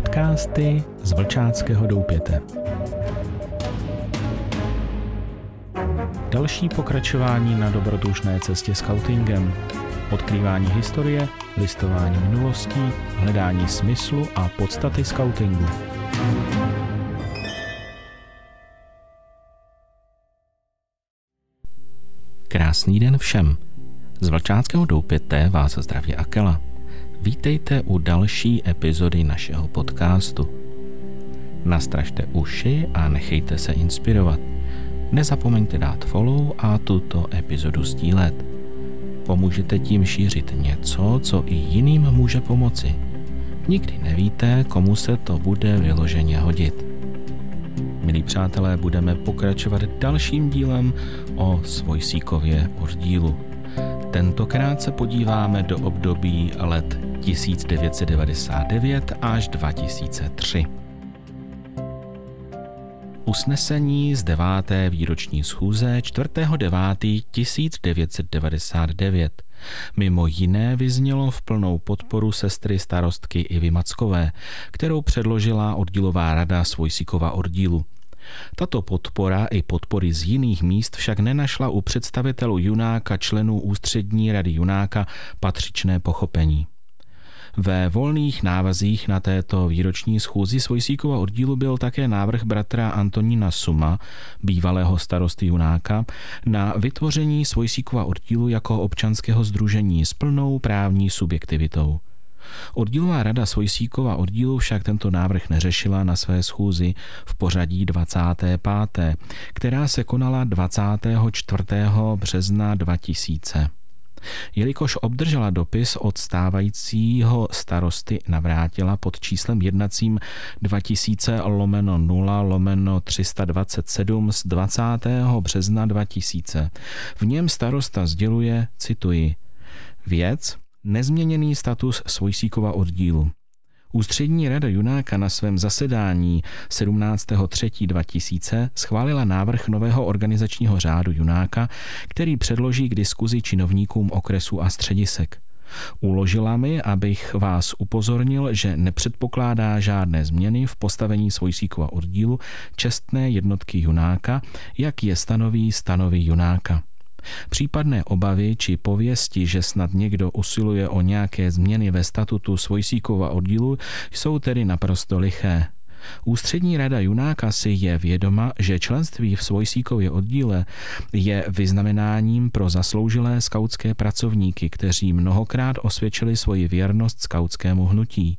Podcasty z Vlčáckého doupěte. Další pokračování na dobrodružné cestě scoutingem. Odkrývání historie, listování minulostí, hledání smyslu a podstaty scoutingu. Krásný den všem. Z Vlčáckého doupěte vás zdraví Akela. Vítejte u další epizody našeho podcastu. Nastražte uši a nechejte se inspirovat. Nezapomeňte dát follow a tuto epizodu sdílet. Pomůžete tím šířit něco, co i jiným může pomoci. Nikdy nevíte, komu se to bude vyloženě hodit. Milí přátelé, budeme pokračovat dalším dílem o Svojsíkově oddílu. Tentokrát se podíváme do období let 1999 až 2003. Usnesení z deváté výroční schůze 4.9.1999 mimo jiné vyznělo v plnou podporu sestry starostky Ivy Mackové, kterou předložila oddílová rada Svojsíkova oddílu. Tato podpora i podpory z jiných míst však nenašla u představitelů Junáka členů ústřední rady Junáka patřičné pochopení. Ve volných návazích na této výroční schůzi Svojsíkova oddílu byl také návrh bratra Antonína Suma, bývalého starosty Junáka, na vytvoření Svojsíkova oddílu jako občanského združení s plnou právní subjektivitou. Oddílová rada Svojsíkova oddílu však tento návrh neřešila na své schůzi v pořadí 25., která se konala 24. března 2000. Jelikož obdržela dopis od stávajícího starosty navrátila pod číslem jednacím 2000 lomeno 0 lomeno 327 z 20. března 2000. V něm starosta sděluje, cituji, věc, nezměněný status Svojsíkova oddílu. Ústřední rada Junáka na svém zasedání 17.3.2000 schválila návrh nového organizačního řádu Junáka, který předloží k diskuzi činovníkům okresu a středisek. Uložila mi, abych vás upozornil, že nepředpokládá žádné změny v postavení Svojsíkova oddílu čestné jednotky Junáka, jak je stanoví stanovy Junáka. Případné obavy či pověsti, že snad někdo usiluje o nějaké změny ve statutu Svojsíkova oddílu, jsou tedy naprosto liché. Ústřední rada Junáka si je vědoma, že členství v Svojsíkově oddíle je vyznamenáním pro zasloužilé skautské pracovníky, kteří mnohokrát osvědčili svoji věrnost skautskému hnutí.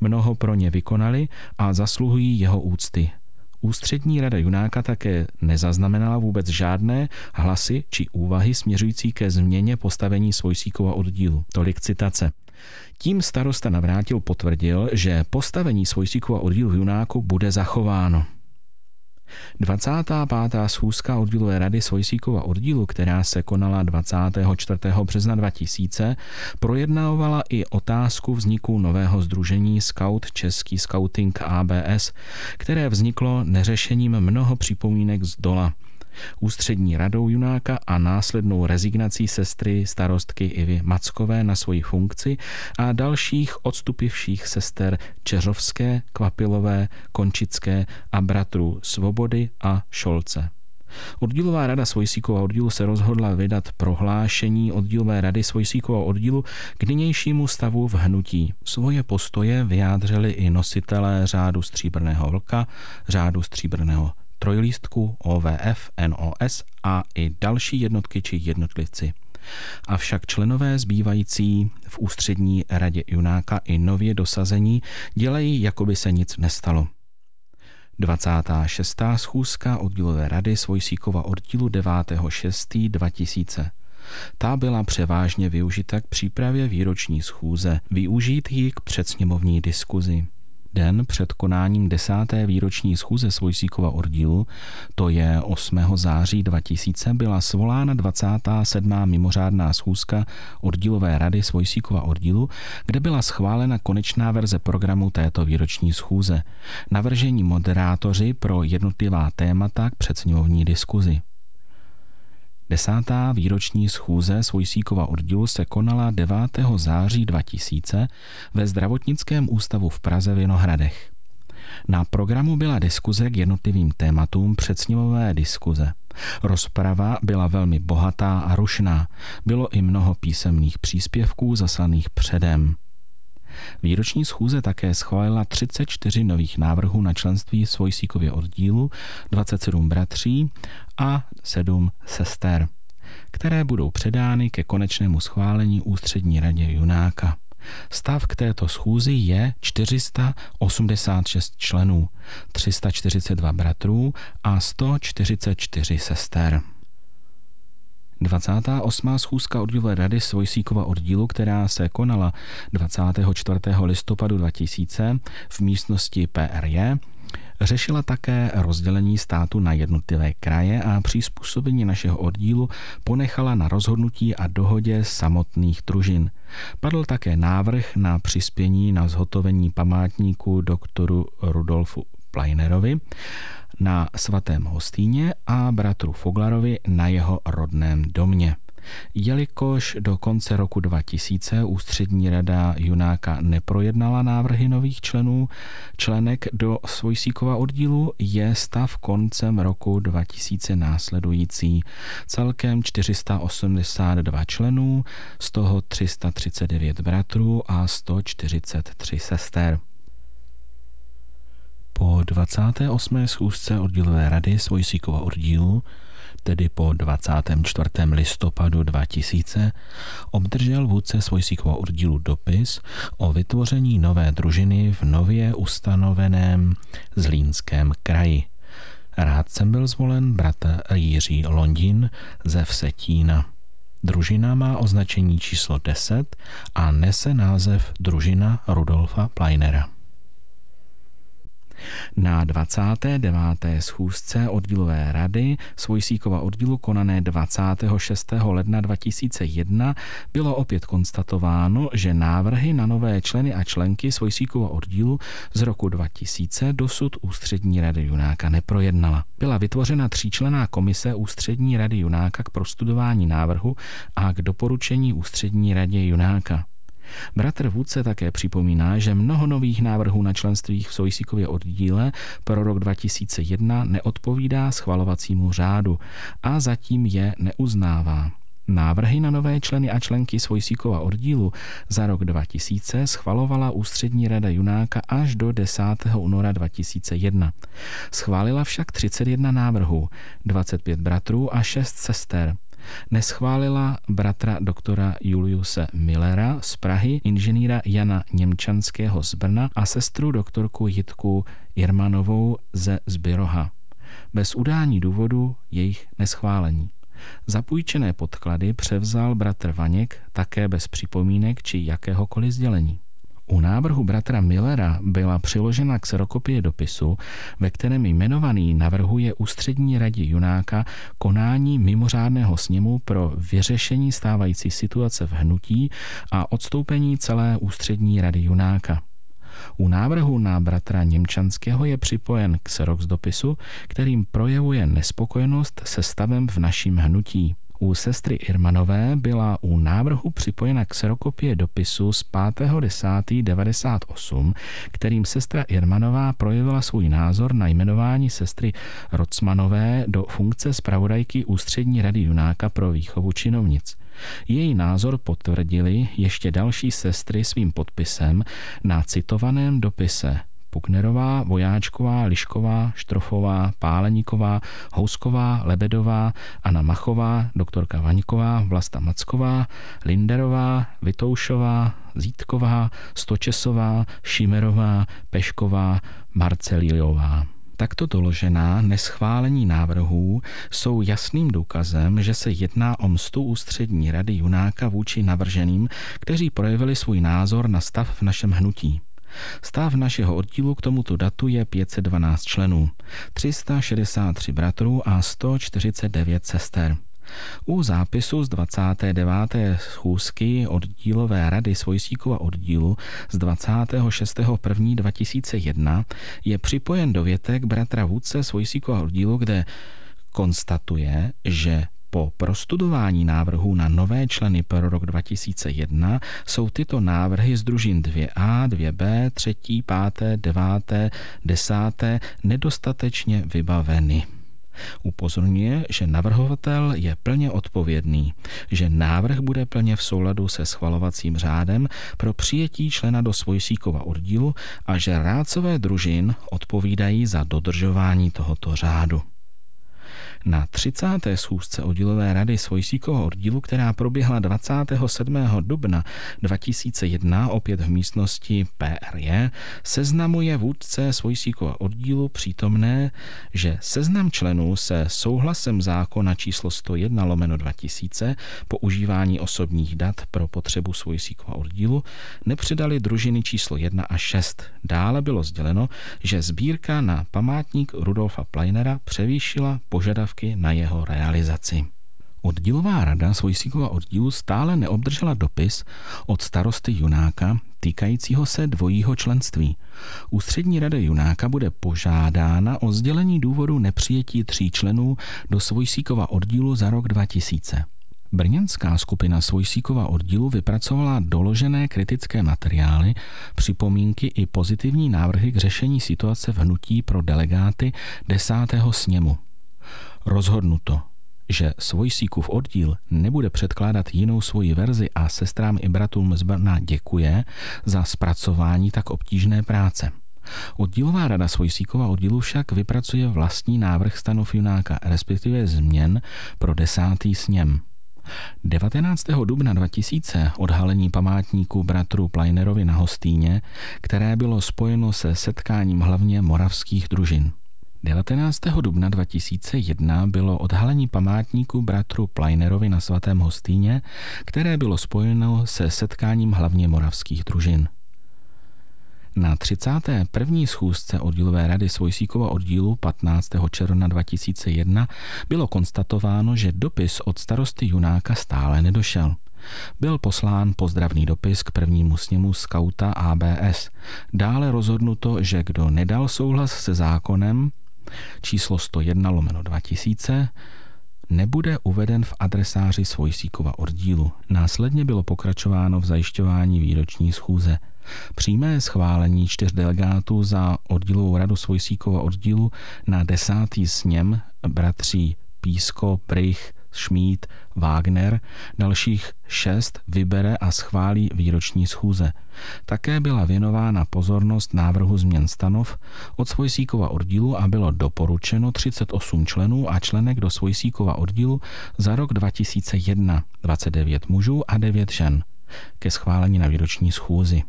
Mnoho pro ně vykonali a zasluhují jeho úcty. Ústřední rada Junáka také nezaznamenala vůbec žádné hlasy či úvahy směřující ke změně postavení Svojsíkova oddílu. Tolik citace. Tím starosta Navrátil potvrdil, že postavení Svojsíkova oddílu v Junáku bude zachováno. 25. schůzka oddílové rady Svojsíkova oddílu, která se konala 24. března 2000, projednávala i otázku vzniku nového združení Scout Český Scouting ABS, které vzniklo neřešením mnoho připomínek z dola – ústřední radou Junáka a následnou rezignací sestry starostky Ivy Mackové na svoji funkci a dalších odstupivších sester Čeřovské, Kvapilové, Končické a bratrů Svobody a Šolce. Oddílová rada Svojsíkova oddílu se rozhodla vydat prohlášení oddílové rady Svojsíkova oddílu k nynějšímu stavu v hnutí. Svoje postoje vyjádřili i nositelé řádu Stříbrného vlka, řádu Stříbrného trojlístku, OVF, NOS a i další jednotky či jednotlivci. Avšak členové zbývající v ústřední radě Junáka i nově dosazení dělají, jako by se nic nestalo. 26. schůzka oddílové rady Svojsíkova oddílu 9.6.2000. Ta byla převážně využita k přípravě výroční schůze, využít ji k předsněmovní diskuzi. Den před konáním desáté výroční schůze Svojsíkova oddílu, to je 8. září 2000, byla svolána 27. mimořádná schůzka oddílové rady Svojsíkova oddílu, kde byla schválena konečná verze programu této výroční schůze. Navržení moderátoři pro jednotlivá témata k předsněmovní diskuzi. Desátá výroční schůze Svojsíkova oddílu se konala 9. září 2000 ve zdravotnickém ústavu v Praze v Vinohradech. Na programu byla diskuze k jednotlivým tématům předsněmové diskuze. Rozprava byla velmi bohatá a rušná. Bylo i mnoho písemných příspěvků zaslaných předem. Výroční schůze také schválila 34 nových návrhů na členství Svojsíkově oddílu, 27 bratří a 7 sester, které budou předány ke konečnému schválení Ústřední radě Junáka. Stav k této schůzi je 486 členů, 342 bratrů a 144 sester. 28. schůzka oddílové rady Svojsíkova oddílu, která se konala 24. listopadu 2000 v místnosti PRJ, Řešila také rozdělení státu na jednotlivé kraje a přizpůsobení našeho oddílu ponechala na rozhodnutí a dohodě samotných družin. Padl také návrh na přispění na zhotovení památníku doktoru Rudolfu Pleinerovi na svatém Hostýně a bratru Foglarovi na jeho rodném domě. Jelikož do konce roku 2000 ústřední rada Junáka neprojednala návrhy nových členů, členek do Svojsíkova oddílu je stav koncem roku 2000 následující. Celkem 482 členů, z toho 339 bratrů a 143 sester. Po 28. schůzce oddílové rady Svojsíkova oddílu tedy po 24. listopadu 2000, obdržel vůdce svojsíkova oddílu dopis o vytvoření nové družiny v nově ustanoveném Zlínském kraji. Rádcem byl zvolen bratr Jiří Londin ze Vsetína. Družina má označení číslo 10 a nese název Družina Rudolfa Pleinera. Na 29. schůzce oddílové rady Svojsíkova oddílu konané 26. ledna 2001 bylo opět konstatováno, že návrhy na nové členy a členky Svojsíkova oddílu z roku 2000 dosud Ústřední rady Junáka neprojednala. Byla vytvořena tříčlená komise Ústřední rady Junáka k prostudování návrhu a k doporučení Ústřední radě Junáka. Bratr Vůdce také připomíná, že mnoho nových návrhů na členství v Sojsíkově oddíle pro rok 2001 neodpovídá schvalovacímu řádu a zatím je neuznává. Návrhy na nové členy a členky Svojsíkova oddílu za rok 2000 schvalovala Ústřední rada Junáka až do 10. února 2001. Schválila však 31 návrhů, 25 bratrů a 6 sester neschválila bratra doktora Juliuse Millera z Prahy, inženýra Jana Němčanského z Brna a sestru doktorku Jitku Jermanovou ze Zbyroha. Bez udání důvodu jejich neschválení. Zapůjčené podklady převzal bratr Vaněk také bez připomínek či jakéhokoliv sdělení. U návrhu bratra Millera byla přiložena kserokopie dopisu, ve kterém jmenovaný navrhuje ústřední radě Junáka konání mimořádného sněmu pro vyřešení stávající situace v hnutí a odstoupení celé ústřední rady Junáka. U návrhu na bratra Němčanského je připojen kserox dopisu, kterým projevuje nespokojenost se stavem v naším hnutí. U sestry Irmanové byla u návrhu připojena kserokopie dopisu z 5.10.98, kterým sestra Irmanová projevila svůj názor na jmenování sestry Rocmanové do funkce zpravodajky Ústřední rady Junáka pro výchovu činovnic. Její názor potvrdili ještě další sestry svým podpisem na citovaném dopise Puknerová, Vojáčková, Lišková, Štrofová, Páleníková, Housková, Lebedová, Anna Machová, doktorka Vaňková, Vlasta Macková, Linderová, Vitoušová, Zítková, Stočesová, Šimerová, Pešková, Marceliová. Takto doložená neschválení návrhů jsou jasným důkazem, že se jedná o mstu ústřední rady Junáka vůči navrženým, kteří projevili svůj názor na stav v našem hnutí. Stav našeho oddílu k tomuto datu je 512 členů, 363 bratrů a 149 sester. U zápisu z 29. schůzky oddílové rady Svojsíkova oddílu z 26.1.2001 je připojen dovětek bratra vůdce Svojsíkova oddílu, kde konstatuje, že Po prostudování návrhů na nové členy pro rok 2001 jsou tyto návrhy z družin 2A, 2B, 3, 5, 9, 10 nedostatečně vybaveny. Upozorňuje, že navrhovatel je plně odpovědný, že návrh bude plně v souladu se schvalovacím řádem pro přijetí člena do svojsíkova oddílu a že rádcové družin odpovídají za dodržování tohoto řádu. Na 30. schůzce oddílové rady Svojsíkového oddílu, která proběhla 27. dubna 2001 opět v místnosti PRJ, seznamuje vůdce Svojsíkového oddílu přítomné, že seznam členů se souhlasem zákona číslo 101 lomeno 2000 používání osobních dat pro potřebu Svojsíkova oddílu nepřidali družiny číslo 1 a 6. Dále bylo sděleno, že sbírka na památník Rudolfa Pleinera převýšila požadavky na jeho realizaci. Oddílová rada Svojsíkova oddílu stále neobdržela dopis od starosty Junáka týkajícího se dvojího členství. Ústřední rada Junáka bude požádána o sdělení důvodu nepřijetí tří členů do Svojsíkova oddílu za rok 2000. Brněnská skupina Svojsíkova oddílu vypracovala doložené kritické materiály, připomínky i pozitivní návrhy k řešení situace v hnutí pro delegáty desátého sněmu. Rozhodnuto, že Svojsíkův oddíl nebude předkládat jinou svoji verzi a sestrám i bratům z Brna děkuje za zpracování tak obtížné práce. Oddílová rada Svojsíkova oddílu však vypracuje vlastní návrh stanov Junáka, respektive změn pro desátý sněm. 19. dubna 2000 odhalení památníku bratru Plainerovi na Hostýně, které bylo spojeno se setkáním hlavně moravských družin. 19. dubna 2001 bylo odhalení památníku bratru Plainerovi na svatém Hostýně, které bylo spojeno se setkáním hlavně moravských družin. Na 31. schůzce oddílové rady Svojsíkova oddílu 15. června 2001 bylo konstatováno, že dopis od starosty Junáka stále nedošel. Byl poslán pozdravný dopis k prvnímu sněmu skauta ABS. Dále rozhodnuto, že kdo nedal souhlas se zákonem číslo 101 lomeno 2000, nebude uveden v adresáři Svojsíkova oddílu. Následně bylo pokračováno v zajišťování výroční schůze. Přímé schválení čtyř delegátů za oddílovou radu Svojsíkova oddílu na desátý sněm bratří Písko, Prych, Šmít, Wagner, dalších šest vybere a schválí výroční schůze. Také byla věnována pozornost návrhu změn stanov od Svojsíkova oddílu a bylo doporučeno 38 členů a členek do Svojsíkova oddílu za rok 2001, 29 mužů a 9 žen ke schválení na výroční schůzi.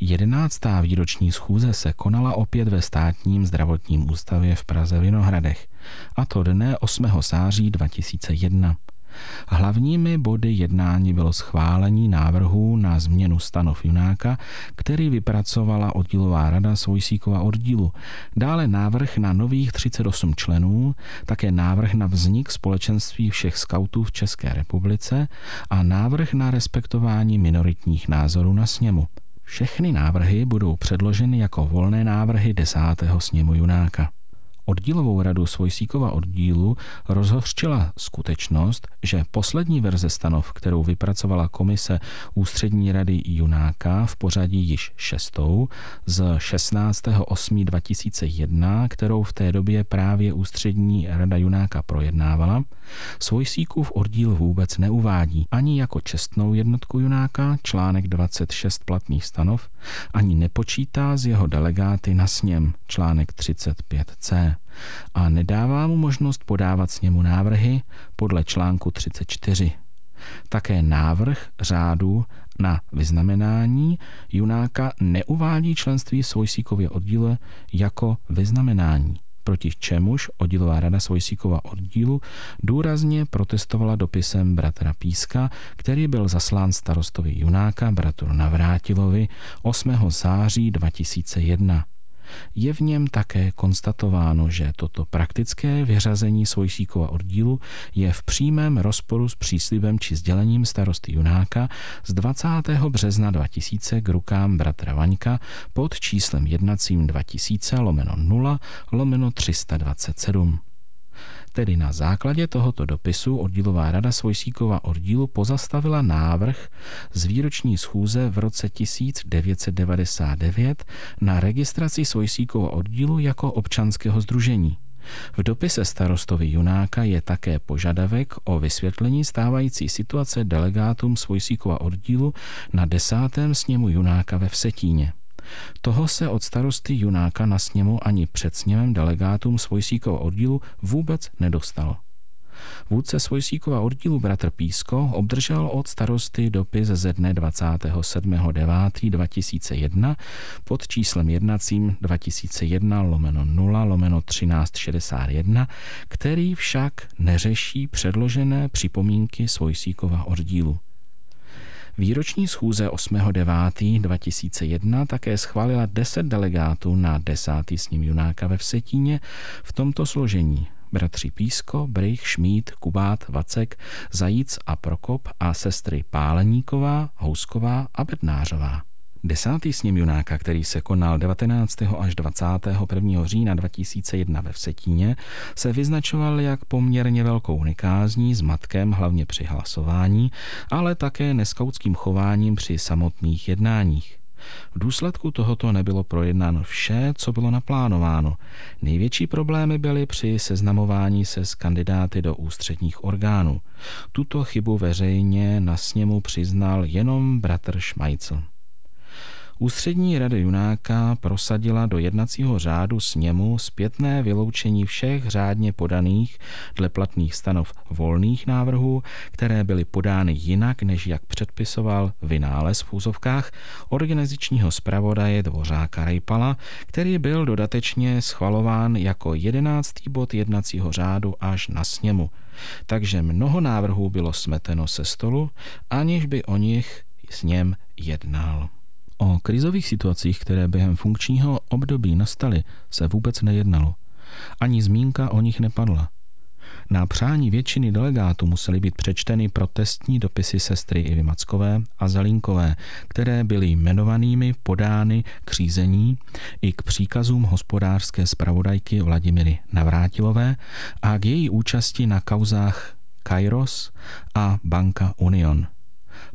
Jedenáctá výroční schůze se konala opět ve státním zdravotním ústavě v Praze Vinohradech, a to dne 8. září 2001. Hlavními body jednání bylo schválení návrhů na změnu stanov Junáka, který vypracovala oddílová rada Svojsíkova oddílu. Dále návrh na nových 38 členů, také návrh na vznik společenství všech skautů v České republice a návrh na respektování minoritních názorů na sněmu. Všechny návrhy budou předloženy jako volné návrhy desátého sněmu Junáka. Oddílovou radu Svojsíkova oddílu rozhořčila skutečnost, že poslední verze stanov, kterou vypracovala komise Ústřední rady Junáka v pořadí již šestou z 16.8.2001, kterou v té době právě Ústřední rada Junáka projednávala, Svojsíkův oddíl vůbec neuvádí ani jako čestnou jednotku Junáka, článek 26 platných stanov, ani nepočítá z jeho delegáty na sněm, článek 35c a nedává mu možnost podávat s němu návrhy podle článku 34. Také návrh řádu na vyznamenání Junáka neuvádí členství Svojsíkově oddíle jako vyznamenání proti čemuž oddílová rada Svojsíkova oddílu důrazně protestovala dopisem bratra Píska, který byl zaslán starostovi Junáka bratru Navrátilovi 8. září 2001. Je v něm také konstatováno, že toto praktické vyřazení Svojsíkova oddílu je v přímém rozporu s příslibem či sdělením starosty Junáka z 20. března 2000 k rukám bratra Vaňka pod číslem jednacím 2000 lomeno 0 lomeno 327. Tedy na základě tohoto dopisu oddílová rada Svojsíkova oddílu pozastavila návrh z výroční schůze v roce 1999 na registraci Svojsíkova oddílu jako občanského združení. V dopise starostovi Junáka je také požadavek o vysvětlení stávající situace delegátům Svojsíkova oddílu na desátém sněmu Junáka ve Vsetíně. Toho se od starosty Junáka na sněmu ani před sněmem delegátům Svojsíkova oddílu vůbec nedostalo. Vůdce Svojsíkova oddílu bratr Písko obdržel od starosty dopis ze dne 27.9.2001 pod číslem jednacím 2001 lomeno 0 lomeno 1361, který však neřeší předložené připomínky Svojsíkova oddílu. Výroční schůze 8.9.2001 také schválila 10 delegátů na desátý sním Junáka ve Vsetíně v tomto složení bratři Písko, Brych, Šmíd, Kubát, Vacek, Zajíc a Prokop a sestry Páleníková, Housková a Bednářová. Desátý sněm Junáka, který se konal 19. až 21. října 2001 ve Vsetíně, se vyznačoval jak poměrně velkou unikázní, s matkem hlavně při hlasování, ale také neskautským chováním při samotných jednáních. V důsledku tohoto nebylo projednáno vše, co bylo naplánováno. Největší problémy byly při seznamování se s kandidáty do ústředních orgánů. Tuto chybu veřejně na sněmu přiznal jenom bratr Šmajcl. Ústřední rada Junáka prosadila do jednacího řádu sněmu zpětné vyloučení všech řádně podaných dle platných stanov volných návrhů, které byly podány jinak, než jak předpisoval vynález v úzovkách organizačního zpravodaje Dvořáka Rejpala, který byl dodatečně schvalován jako jedenáctý bod jednacího řádu až na sněmu. Takže mnoho návrhů bylo smeteno se stolu, aniž by o nich sněm jednal. O krizových situacích, které během funkčního období nastaly, se vůbec nejednalo. Ani zmínka o nich nepadla. Na přání většiny delegátů musely být přečteny protestní dopisy sestry Ivy Mackové a Zalínkové, které byly jmenovanými podány k řízení i k příkazům hospodářské zpravodajky Vladimíry Navrátilové a k její účasti na kauzách Kairos a Banka Union –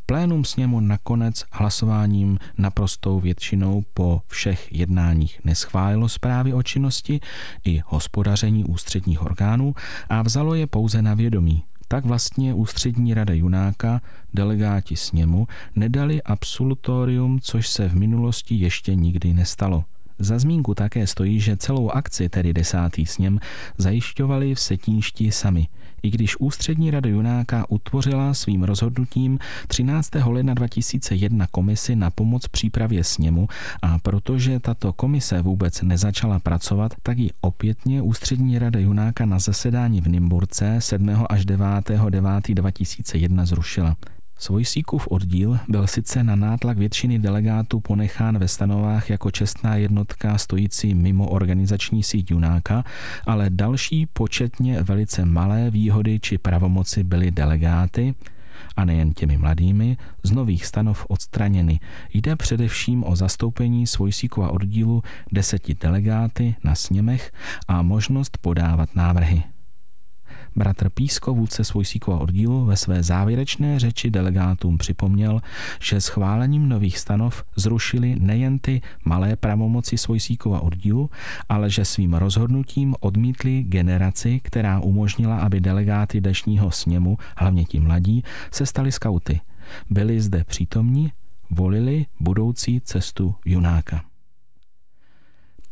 Plénum sněmu nakonec hlasováním naprostou většinou po všech jednáních neschválilo zprávy o činnosti i hospodaření ústředních orgánů a vzalo je pouze na vědomí. Tak vlastně ústřední rada Junáka, delegáti sněmu, nedali absolutorium, což se v minulosti ještě nikdy nestalo. Za zmínku také stojí, že celou akci, tedy desátý sněm, zajišťovali v Setínšti sami. I když ústřední rada Junáka utvořila svým rozhodnutím 13. ledna 2001 komisi na pomoc přípravě sněmu a protože tato komise vůbec nezačala pracovat, tak ji opětně ústřední rada Junáka na zasedání v Nymburce 7. až 9. 9. 2001 zrušila. Svojsíkův oddíl byl sice na nátlak většiny delegátů ponechán ve stanovách jako čestná jednotka stojící mimo organizační síť Junáka, ale další početně velice malé výhody či pravomoci byly delegáty, a nejen těmi mladými, z nových stanov odstraněny. Jde především o zastoupení Svojsíkova oddílu deseti delegáty na sněmech a možnost podávat návrhy. Bratr Písko, vůdce Svojsíkova oddílu, ve své závěrečné řeči delegátům připomněl, že schválením nových stanov zrušili nejen ty malé pravomoci Svojsíkova oddílu, ale že svým rozhodnutím odmítli generaci, která umožnila, aby delegáty dnešního sněmu, hlavně ti mladí, se stali skauty. Byli zde přítomní, volili budoucí cestu Junáka.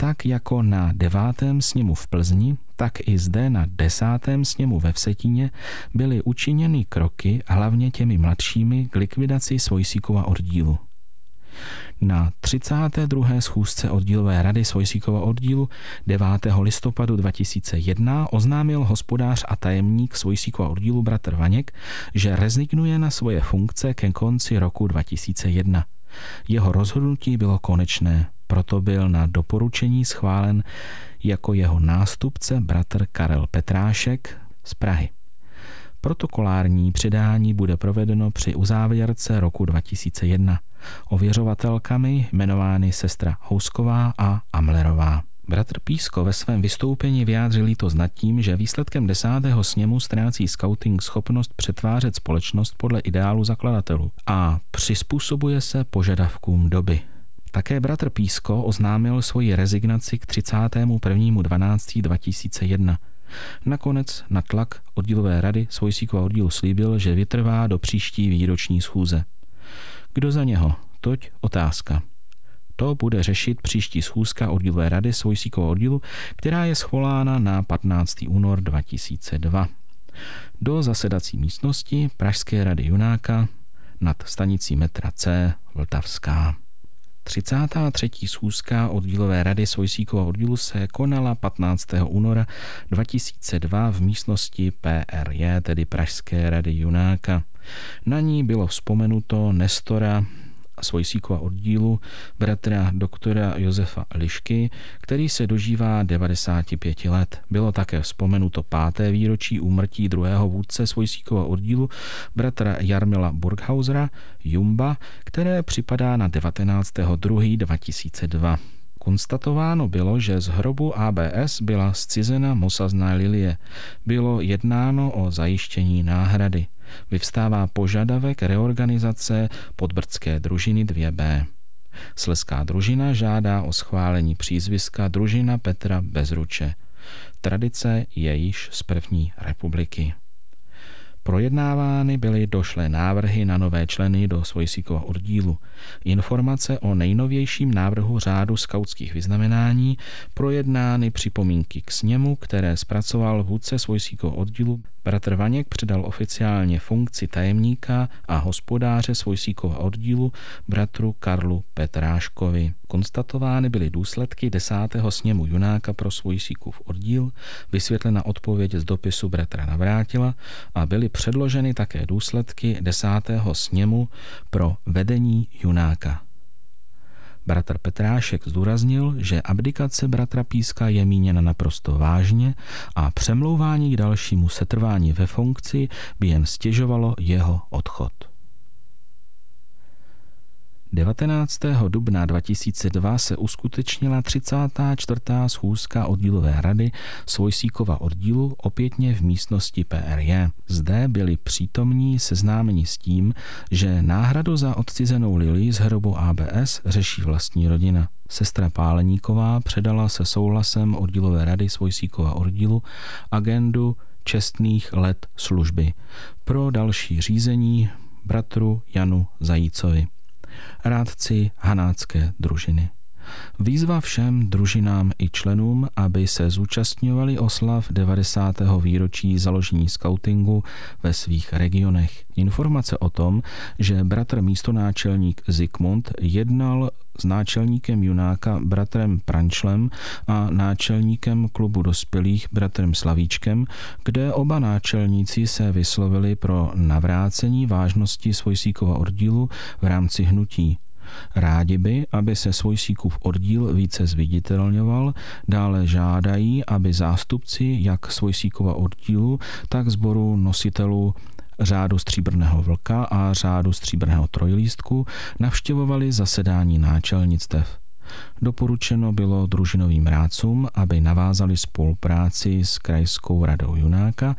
Tak jako na devátém sněmu v Plzni, tak i zde na desátém sněmu ve Vsetíně byly učiněny kroky hlavně těmi mladšími k likvidaci Svojsíkova oddílu. Na 32. schůzce oddílové rady Svojsíkova oddílu 9. listopadu 2001 oznámil hospodář a tajemník Svojsíkova oddílu bratr Vaněk, že rezignuje na svoje funkce ke konci roku 2001. Jeho rozhodnutí bylo konečné, proto byl na doporučení schválen jako jeho nástupce bratr Karel Petrášek z Prahy. Protokolární předání bude provedeno při uzávěrce roku 2001. Ověřovatelkami jmenovány sestra Housková a Amlerová. Bratr Písko ve svém vystoupení vyjádřil to nad tím, že výsledkem desátého sněmu ztrácí scouting schopnost přetvářet společnost podle ideálu zakladatelů a přizpůsobuje se požadavkům doby. Také bratr Písko oznámil svoji rezignaci k 31.12.2001. Nakonec na tlak oddílové rady Svojsíkova oddílu slíbil, že vytrvá do příští výroční schůze. Kdo za něho? Toť otázka. To bude řešit příští schůzka oddílové rady Svojsíkova oddílu, která je schvolána na 15. únor 2002. Do zasedací místnosti Pražské rady Junáka nad stanicí metra C Vltavská. 33. schůzka oddílové rady Svojsíkova oddílu se konala 15. února 2002 v místnosti PRJ, tedy Pražské rady Junáka. Na ní bylo vzpomenuto Nestora Svojsíkova oddílu bratra doktora Josefa Lišky, který se dožívá 95 let. Bylo také vzpomenuto páté výročí úmrtí druhého vůdce Svojsíkova oddílu bratra Jarmila Burghausera Jumba, které připadá na 19.2.2002. Konstatováno bylo, že z hrobu ABS byla zcizena mosazná lilie. Bylo jednáno o zajištění náhrady. Vyvstává požadavek reorganizace podbrdské družiny 2B. Sleská družina žádá o schválení přízviska družina Petra Bezruče. Tradice je již z první republiky. Projednávány byly došlé návrhy na nové členy do Svojsíkova oddílu. Informace o nejnovějším návrhu řádu skautských vyznamenání, projednány připomínky k sněmu, které zpracoval vůdce Svojsíkova oddílu Bratr Vaněk předal oficiálně funkci tajemníka a hospodáře Svojsíkova oddílu bratru Karlu Petráškovi. Konstatovány byly důsledky desátého sněmu Junáka pro Svojsíkův oddíl, vysvětlena odpověď z dopisu bratra Navrátila a byly předloženy také důsledky desátého sněmu pro vedení Junáka. Bratr Petrášek zdůraznil, že abdikace bratra Píska je míněna naprosto vážně a přemlouvání k dalšímu setrvání ve funkci by jen stěžovalo jeho odchod. 19. dubna 2002 se uskutečnila 34. schůzka oddílové rady Svojsíkova oddílu opětně v místnosti PRJ. Zde byli přítomní seznámeni s tím, že náhradu za odcizenou Lili z hrobu ABS řeší vlastní rodina. Sestra Páleníková předala se souhlasem oddílové rady Svojsíkova oddílu agendu čestných let služby pro další řízení bratru Janu Zajícovi rádci hanácké družiny. Výzva všem družinám i členům, aby se zúčastňovali oslav 90. výročí založení skautingu ve svých regionech. Informace o tom, že bratr místonáčelník Zikmund jednal s náčelníkem Junáka bratrem Prančlem a náčelníkem klubu dospělých bratrem Slavíčkem, kde oba náčelníci se vyslovili pro navrácení vážnosti Svojsíkova oddílu v rámci hnutí. Rádi by, aby se Svojsíkův oddíl více zviditelňoval, dále žádají, aby zástupci jak Svojsíkova oddílu, tak sboru nositelů řádu stříbrného vlka a řádu stříbrného trojlístku navštěvovali zasedání náčelnictev. Doporučeno bylo družinovým rádcům, aby navázali spolupráci s Krajskou radou Junáka,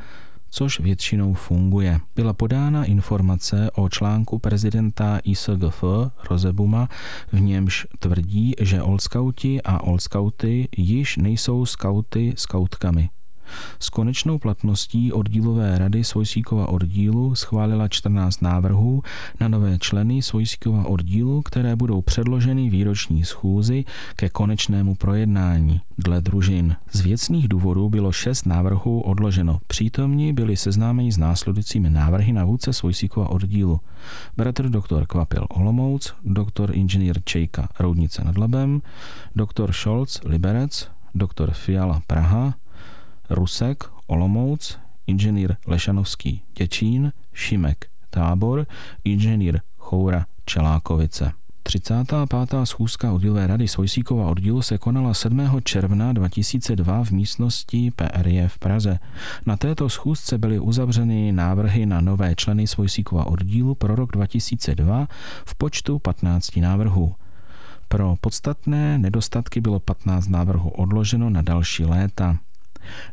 což většinou funguje. Byla podána informace o článku prezidenta ISGF Rozebuma, v němž tvrdí, že Olskauti a Olskauty již nejsou skauty skautkami. S konečnou platností oddílové rady Svojsíkova oddílu schválila 14 návrhů na nové členy Svojsíkova oddílu, které budou předloženy výroční schůzi ke konečnému projednání dle družin. Z věcných důvodů bylo šest návrhů odloženo. Přítomní byli seznámeni s následujícími návrhy na vůdce Svojsíkova oddílu. Bratr doktor Kvapil Olomouc, doktor inženýr Čejka Roudnice nad Labem, doktor Scholz Liberec, doktor Fiala Praha, Rusek, Olomouc, inženýr Lešanovský Těčín, Šimek Tábor, inženýr Choura Čelákovice. 35. schůzka oddílové rady Svojsíkova oddílu se konala 7. června 2002 v místnosti PRJ v Praze. Na této schůzce byly uzavřeny návrhy na nové členy Svojsíkova oddílu pro rok 2002 v počtu 15 návrhů. Pro podstatné nedostatky bylo 15 návrhů odloženo na další léta.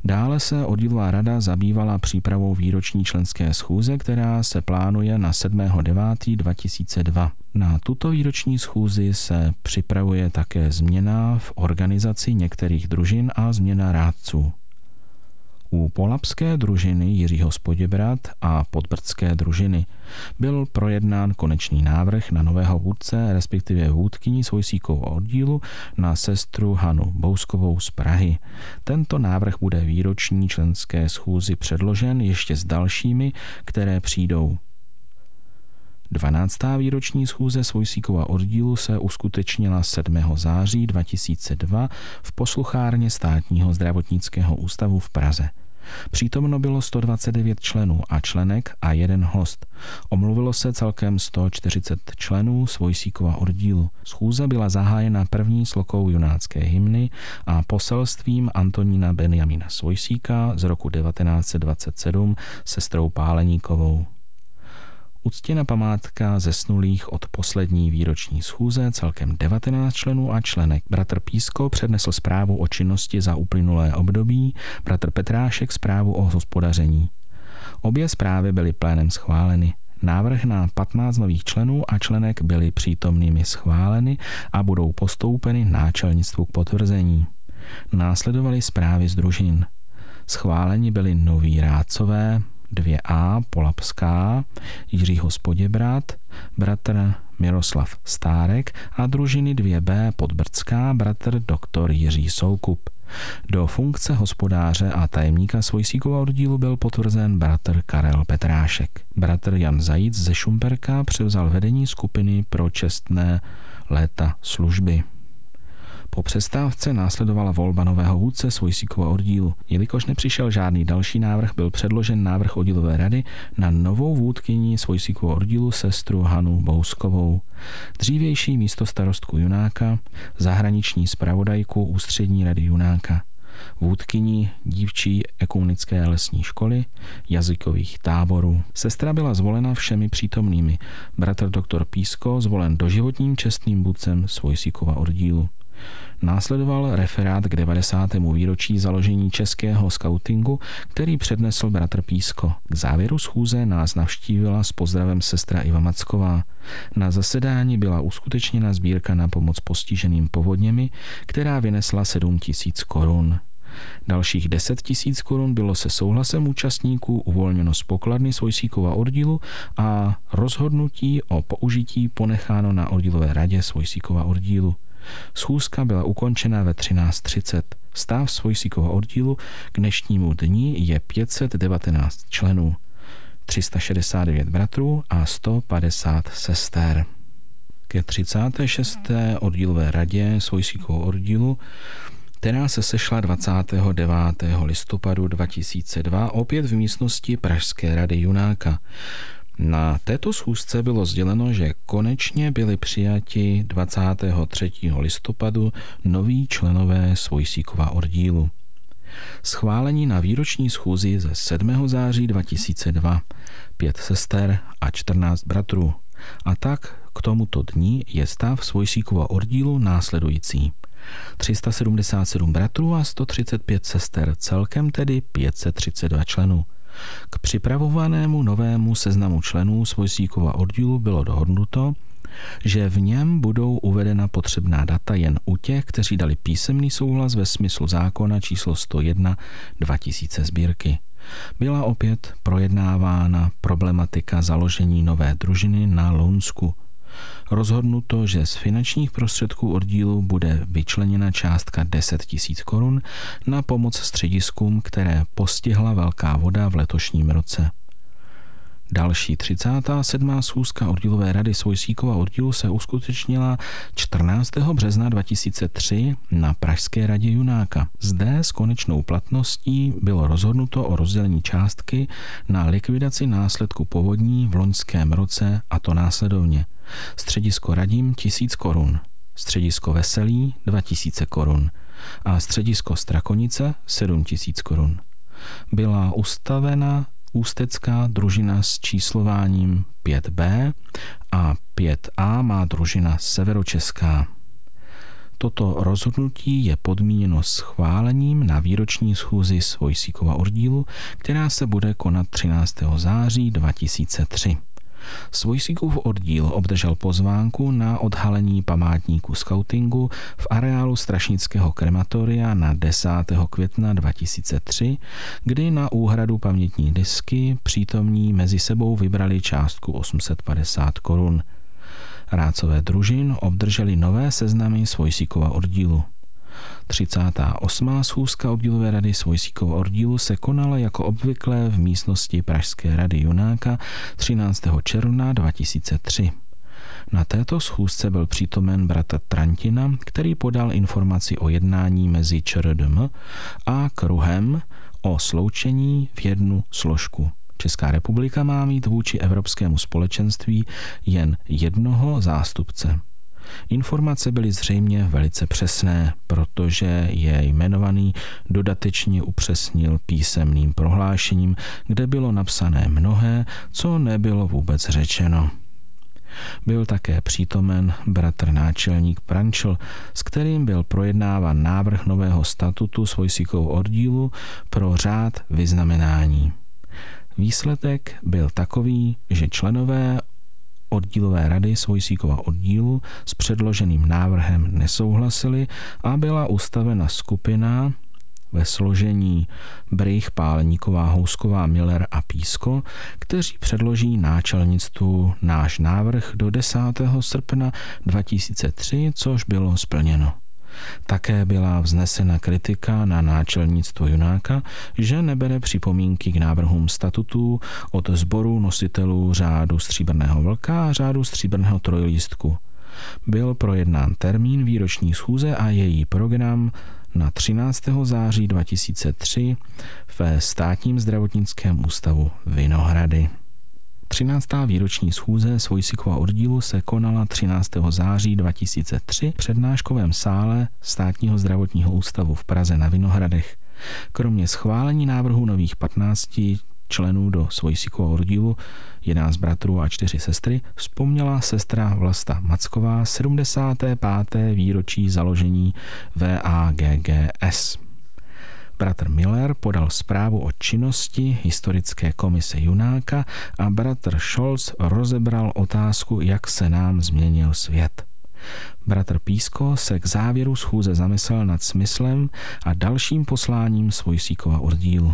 Dále se oddílová rada zabývala přípravou výroční členské schůze, která se plánuje na 7.9.2002. Na tuto výroční schůzi se připravuje také změna v organizaci některých družin a změna rádců. U polapské družiny Jiřího Spoděbrat a podbrdské družiny byl projednán konečný návrh na nového vůdce, respektive vůdkyni svojsíkovou oddílu na sestru Hanu Bouskovou z Prahy. Tento návrh bude výroční členské schůzi předložen ještě s dalšími, které přijdou. 12. výroční schůze Svojsíkova oddílu se uskutečnila 7. září 2002 v posluchárně státního zdravotnického ústavu v Praze. Přítomno bylo 129 členů a členek a jeden host. Omluvilo se celkem 140 členů Svojsíkova oddílu. Schůze byla zahájena první slokou junácké hymny a poselstvím Antonína Benjamina Svojsíka z roku 1927 sestrou Páleníkovou. Uctěna památka zesnulých od poslední výroční schůze, celkem 19 členů a členek. Bratr Písko přednesl zprávu o činnosti za uplynulé období, bratr Petrášek zprávu o hospodaření. Obě zprávy byly plénem schváleny. Návrh na 15 nových členů a členek byly přítomnými schváleny a budou postoupeny náčelnictvu k potvrzení. Následovaly zprávy z družin. Schváleni byli noví rádcové, 2A Polapská, Jiřího Spoděbrat, bratr Miroslav Stárek a družiny 2B Podbrdská, bratr doktor Jiří Soukup. Do funkce hospodáře a tajemníka Svojsíkova oddílu byl potvrzen bratr Karel Petrášek. Bratr Jan Zajíc ze Šumperka převzal vedení skupiny pro čestné léta služby. Po přestávce následovala volba nového vůdce Svojsíkova oddílu. Jelikož nepřišel žádný další návrh, byl předložen návrh oddílové rady na novou vůdkyni Svojsíkova oddílu sestru Hanu Bouskovou. Dřívější místo starostku Junáka, zahraniční zpravodajku Ústřední rady Junáka vůdkyní dívčí ekumenické lesní školy, jazykových táborů. Sestra byla zvolena všemi přítomnými. Bratr doktor Písko zvolen doživotním čestným vůdcem Svojsíkova oddílu. Následoval referát k 90. výročí založení českého skautingu, který přednesl bratr Písko. K závěru schůze nás navštívila s pozdravem sestra Iva Macková. Na zasedání byla uskutečněna sbírka na pomoc postiženým povodněmi, která vynesla 7 tisíc korun. Dalších 10 tisíc korun bylo se souhlasem účastníků uvolněno z pokladny Svojsíkova oddílu a rozhodnutí o použití ponecháno na oddílové radě Svojsíkova oddílu. Schůzka byla ukončena ve 13.30. Stav Svojsíkova oddílu k dnešnímu dní je 519 členů, 369 bratrů a 150 sester. Ke 36. oddílové radě Svojsíkovou oddílu která se sešla 29. listopadu 2002 opět v místnosti Pražské rady Junáka. Na této schůzce bylo sděleno, že konečně byli přijati 23. listopadu noví členové Svojsíkova oddílu. Schválení na výroční schůzi ze 7. září 2002, pět sester a 14 bratrů. A tak k tomuto dní je stav Svojsíkova oddílu následující. 377 bratrů a 135 sester, celkem tedy 532 členů. K připravovanému novému seznamu členů Svojsíkova oddílu bylo dohodnuto, že v něm budou uvedena potřebná data jen u těch, kteří dali písemný souhlas ve smyslu zákona číslo 101 2000 sbírky. Byla opět projednávána problematika založení nové družiny na Lounsku rozhodnuto, že z finančních prostředků oddílu bude vyčleněna částka 10 000 korun na pomoc střediskům, které postihla velká voda v letošním roce. Další 37. schůzka oddílové rady Svojsíkova oddílu se uskutečnila 14. března 2003 na Pražské radě Junáka. Zde s konečnou platností bylo rozhodnuto o rozdělení částky na likvidaci následku povodní v loňském roce a to následovně. Středisko Radím 1000 korun, středisko Veselí 2000 korun a středisko Strakonice 7000 korun. Byla ustavena ústecká družina s číslováním 5B a 5A má družina severočeská. Toto rozhodnutí je podmíněno schválením na výroční schůzi Svojsíkova oddílu, která se bude konat 13. září 2003. Svojsíkův oddíl obdržel pozvánku na odhalení památníku skautingu v areálu Strašnického krematoria na 10. května 2003, kdy na úhradu pamětní disky přítomní mezi sebou vybrali částku 850 korun. Rácové družin obdrželi nové seznamy Svojsíkova oddílu. 38. schůzka oddílové rady Svojsíkova oddílu se konala jako obvykle v místnosti Pražské rady Junáka 13. června 2003. Na této schůzce byl přítomen bratr Trantina, který podal informaci o jednání mezi ČRDM a kruhem o sloučení v jednu složku. Česká republika má mít vůči Evropskému společenství jen jednoho zástupce. Informace byly zřejmě velice přesné, protože je jmenovaný dodatečně upřesnil písemným prohlášením, kde bylo napsané mnohé, co nebylo vůbec řečeno. Byl také přítomen bratr náčelník Prančel, s kterým byl projednáván návrh nového statutu svojsíkovou oddílu pro řád vyznamenání. Výsledek byl takový, že členové oddílové rady Svojsíkova oddílu s předloženým návrhem nesouhlasili a byla ustavena skupina ve složení Brych, Pálníková, Housková, Miller a Písko, kteří předloží náčelnictvu náš návrh do 10. srpna 2003, což bylo splněno. Také byla vznesena kritika na náčelnictvo Junáka, že nebere připomínky k návrhům statutů od sboru nositelů řádu Stříbrného vlka a řádu Stříbrného trojlístku. Byl projednán termín výroční schůze a její program na 13. září 2003 ve státním zdravotnickém ústavu Vinohrady. 13. výroční schůze Svojsikova oddílu se konala 13. září 2003 v přednáškovém sále Státního zdravotního ústavu v Praze na Vinohradech. Kromě schválení návrhu nových 15 členů do Svojsikova oddílu, 11 bratrů a 4 sestry, vzpomněla sestra Vlasta Macková 75. výročí založení VAGGS. Bratr Miller podal zprávu o činnosti historické komise Junáka a bratr Scholz rozebral otázku, jak se nám změnil svět. Bratr Písko se k závěru schůze zamyslel nad smyslem a dalším posláním Svojsíkova oddílu.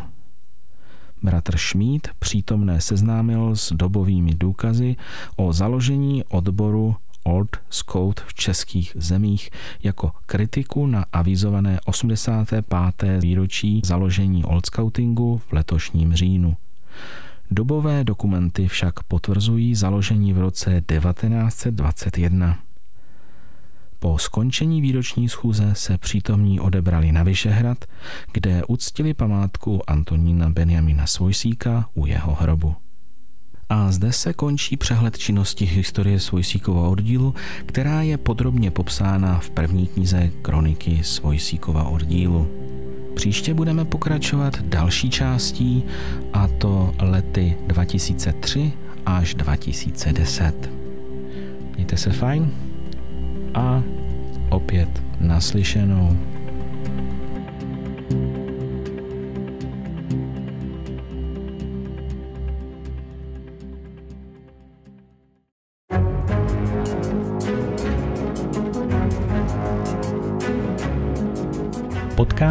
Bratr Šmít přítomné seznámil s dobovými důkazy o založení odboru Old Scout v českých zemích jako kritiku na avizované 85. výročí založení Old Scoutingu v letošním říjnu. Dobové dokumenty však potvrzují založení v roce 1921. Po skončení výroční schůze se přítomní odebrali na Vyšehrad, kde uctili památku Antonína Benjamina Svojsíka u jeho hrobu. A zde se končí přehled činnosti historie Svojsíkova oddílu, která je podrobně popsána v první knize Kroniky Svojsíkova oddílu. Příště budeme pokračovat další částí, a to lety 2003 až 2010. Mějte se fajn a opět naslyšenou.